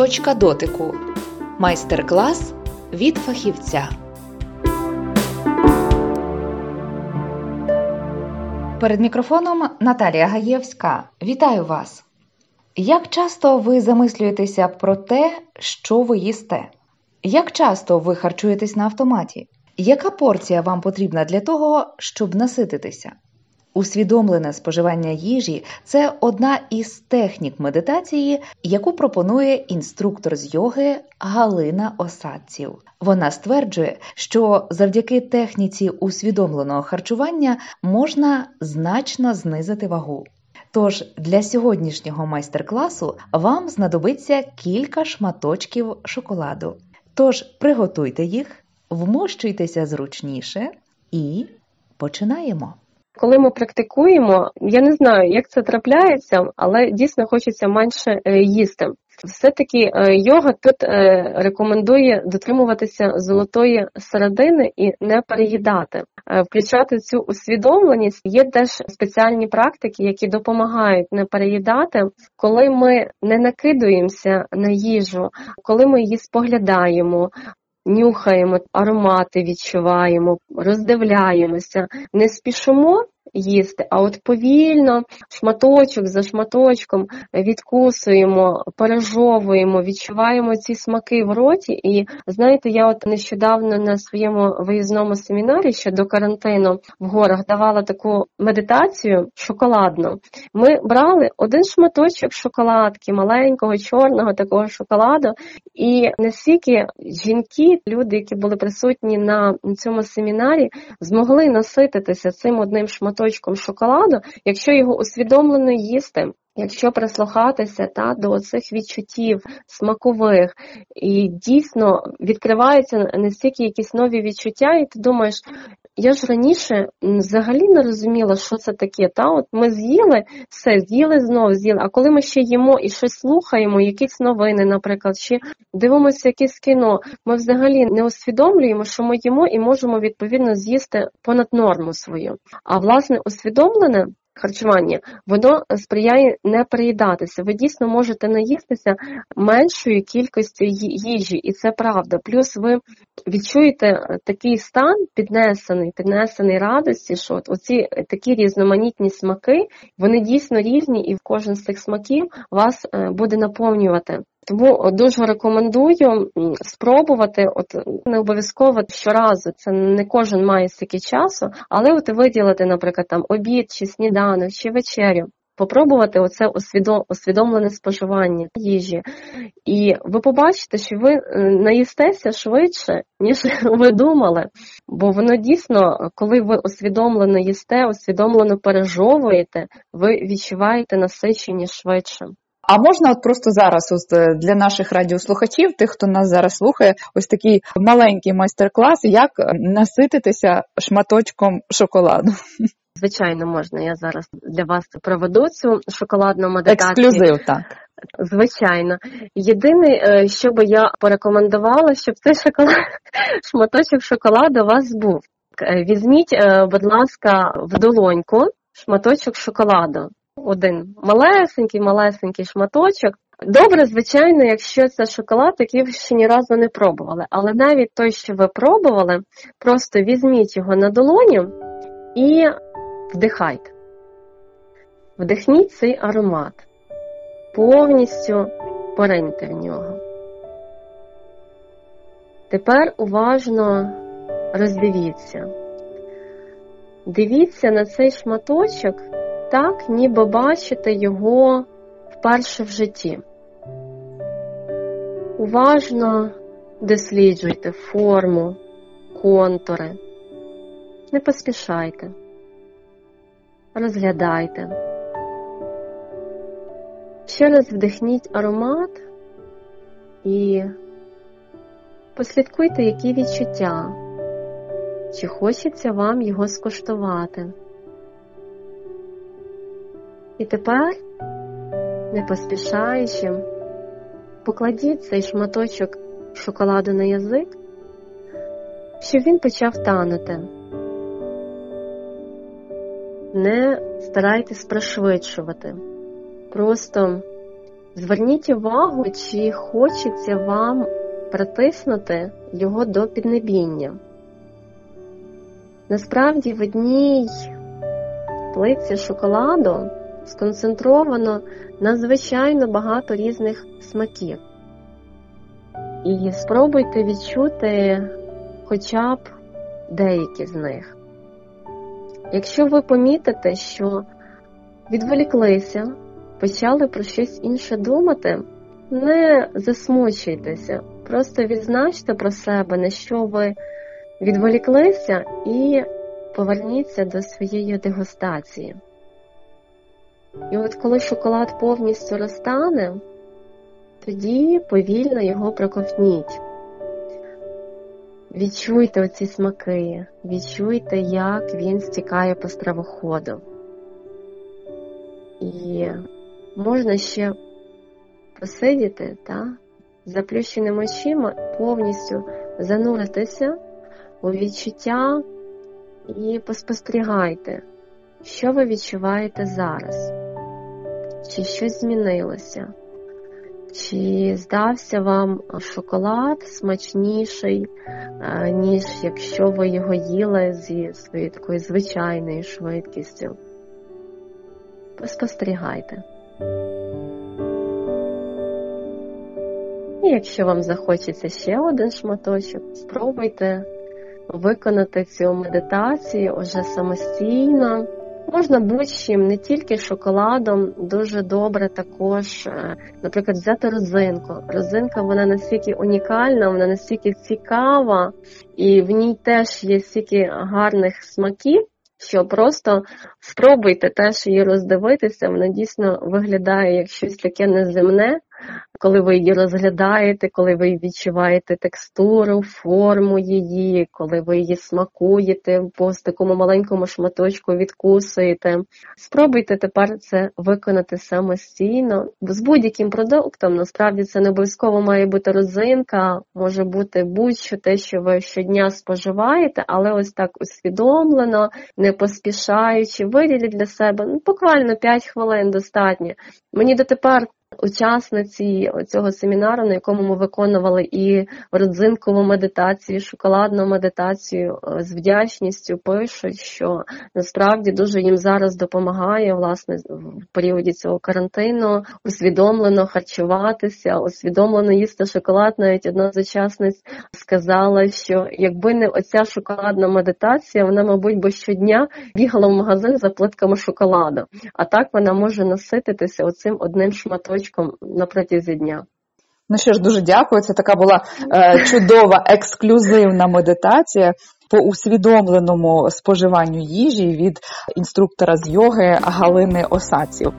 Точка дотику. Майстер-клас від фахівця. Перед мікрофоном Наталія Гаєвська. Вітаю вас! Як часто ви замислюєтеся про те, що ви їсте? Як часто ви харчуєтесь на автоматі? Яка порція вам потрібна для того, щоб насититися? Усвідомлене споживання їжі це одна із технік медитації, яку пропонує інструктор з йоги Галина Осадців. Вона стверджує, що завдяки техніці усвідомленого харчування можна значно знизити вагу. Тож для сьогоднішнього майстер-класу вам знадобиться кілька шматочків шоколаду. Тож приготуйте їх, вмощуйтеся зручніше і починаємо. Коли ми практикуємо, я не знаю, як це трапляється, але дійсно хочеться менше е, їсти. Все-таки е, йога тут е, рекомендує дотримуватися золотої середини і не переїдати, включати цю усвідомленість. Є теж спеціальні практики, які допомагають не переїдати, коли ми не накидуємося на їжу, коли ми її споглядаємо. Нюхаємо аромати, відчуваємо, роздивляємося, не спішимо їсти, а от повільно, шматочок за шматочком відкусуємо, пережовуємо, відчуваємо ці смаки в роті. І знаєте, я от нещодавно на своєму виїзному семінарі ще до карантину в горах давала таку медитацію шоколадну. Ми брали один шматочок шоколадки, маленького, чорного такого шоколаду, і настільки жінки, люди, які були присутні на цьому семінарі, змогли насититися цим одним шматочком шматочком шоколаду, якщо його усвідомлено їсти. Якщо прислухатися та до цих відчуттів смакових, і дійсно відкриваються настільки якісь нові відчуття, і ти думаєш, я ж раніше взагалі не розуміла, що це таке. Та от Ми з'їли все, з'їли знову з'їли. А коли ми ще їмо і щось слухаємо, якісь новини, наприклад, чи дивимося якесь кіно, ми взагалі не усвідомлюємо, що ми їмо і можемо відповідно з'їсти понад норму свою. А власне усвідомлене харчування, воно сприяє не переїдатися. Ви дійсно можете наїстися меншою кількістю їжі, і це правда. Плюс ви відчуєте такий стан піднесений, піднесений радості, що от оці такі різноманітні смаки, вони дійсно різні, і в кожен з цих смаків вас е, буде наповнювати. Тому дуже рекомендую спробувати, от не обов'язково щоразу, це не кожен має стільки часу, але от виділити, наприклад, там обід, чи сніданок, чи вечерю. Попробувати оце усвідомлене споживання їжі. І ви побачите, що ви е, наїстеся швидше, ніж ви думали. Бо воно дійсно, коли ви усвідомлено їсте, усвідомлено пережовуєте, ви відчуваєте насичення швидше. А можна от просто зараз ось е, для наших радіослухачів, тих, хто нас зараз слухає, ось такий маленький майстер-клас, як е, насититися шматочком шоколаду. Звичайно, можна. Я зараз для вас проведу цю шоколадну медитацію. Ексклюзив, так. Звичайно. Єдине, е, що би я порекомендувала, щоб цей шоколад, шматочок шоколаду у вас був. Візьміть, будь ласка, в долоньку шматочок шоколаду один малесенький, малесенький шматочок. Добре, звичайно, якщо це шоколад, який ви ще ні разу не пробували. Але навіть той, що ви пробували, просто візьміть його на долоню і вдихайте. Вдихніть цей аромат, повністю пориньте в нього. Тепер уважно роздивіться. Дивіться на цей шматочок так, ніби бачите його вперше в житті. Уважно досліджуйте форму, контури, не поспішайте, розглядайте. Ще раз вдихніть аромат і послідкуйте, які відчуття, чи хочеться вам його скуштувати. І тепер, не поспішаючи, покладіть цей шматочок шоколаду на язик, щоб він почав танути. Не старайтесь пришвидшувати. Просто Зверніть увагу, чи хочеться вам притиснути його до піднебіння. Насправді в одній плитці шоколаду сконцентровано надзвичайно багато різних смаків. І спробуйте відчути хоча б деякі з них. Якщо ви помітите, що відволіклися, почали про щось інше думати, не засмучуйтеся, просто відзначте про себе, на що ви відволіклися, і поверніться до своєї дегустації. І от коли шоколад повністю розтане, тоді повільно його проковтніть. Відчуйте оці смаки, відчуйте, як він стікає по стравоходу. І можна ще посидіти та заплющеними очима, повністю зануритися у відчуття і поспостерігайте, що ви відчуваєте зараз, чи щось змінилося, чи здався вам шоколад смачніший, е, ніж якщо ви його їли зі своєю такою звичайною швидкістю. Поспостерігайте. І якщо вам захочеться ще один шматочок, спробуйте виконати цю медитацію уже самостійно. Можна будь-чим, не тільки шоколадом, дуже добре також, е, наприклад, взяти розинку. Розинка вона настільки унікальна, вона настільки цікава, і в ній теж є стільки гарних смаків, що просто спробуйте теж її роздивитися. Вона дійсно виглядає як щось таке неземне, коли ви її розглядаєте, коли ви відчуваєте текстуру, форму її, коли ви її смакуєте, по такому маленькому шматочку відкусуєте. Спробуйте тепер це виконати самостійно. З будь-яким продуктом насправді це не обов'язково має бути розинка, може бути будь-що те, що ви щодня споживаєте, але ось так усвідомлено, не поспішаючи, виділіть для себе ну, буквально 5 хвилин достатньо. Мені дотепер учасниці цього семінару, на якому ми виконували і родзинкову медитацію, шоколадну медитацію е, з вдячністю, пишуть, що насправді дуже їм зараз допомагає власне в періоді цього карантину усвідомлено харчуватися, усвідомлено їсти шоколад. Навіть одна з учасниць сказала, що якби не оця шоколадна медитація, вона, мабуть, би щодня бігала в магазин за плитками шоколаду. А так вона може насититися оцим одним шматочком на протязі дня. Ну що ж, дуже дякую. Це така була е, чудова ексклюзивна медитація по усвідомленому споживанню їжі від інструктора з йоги Галини Осаців.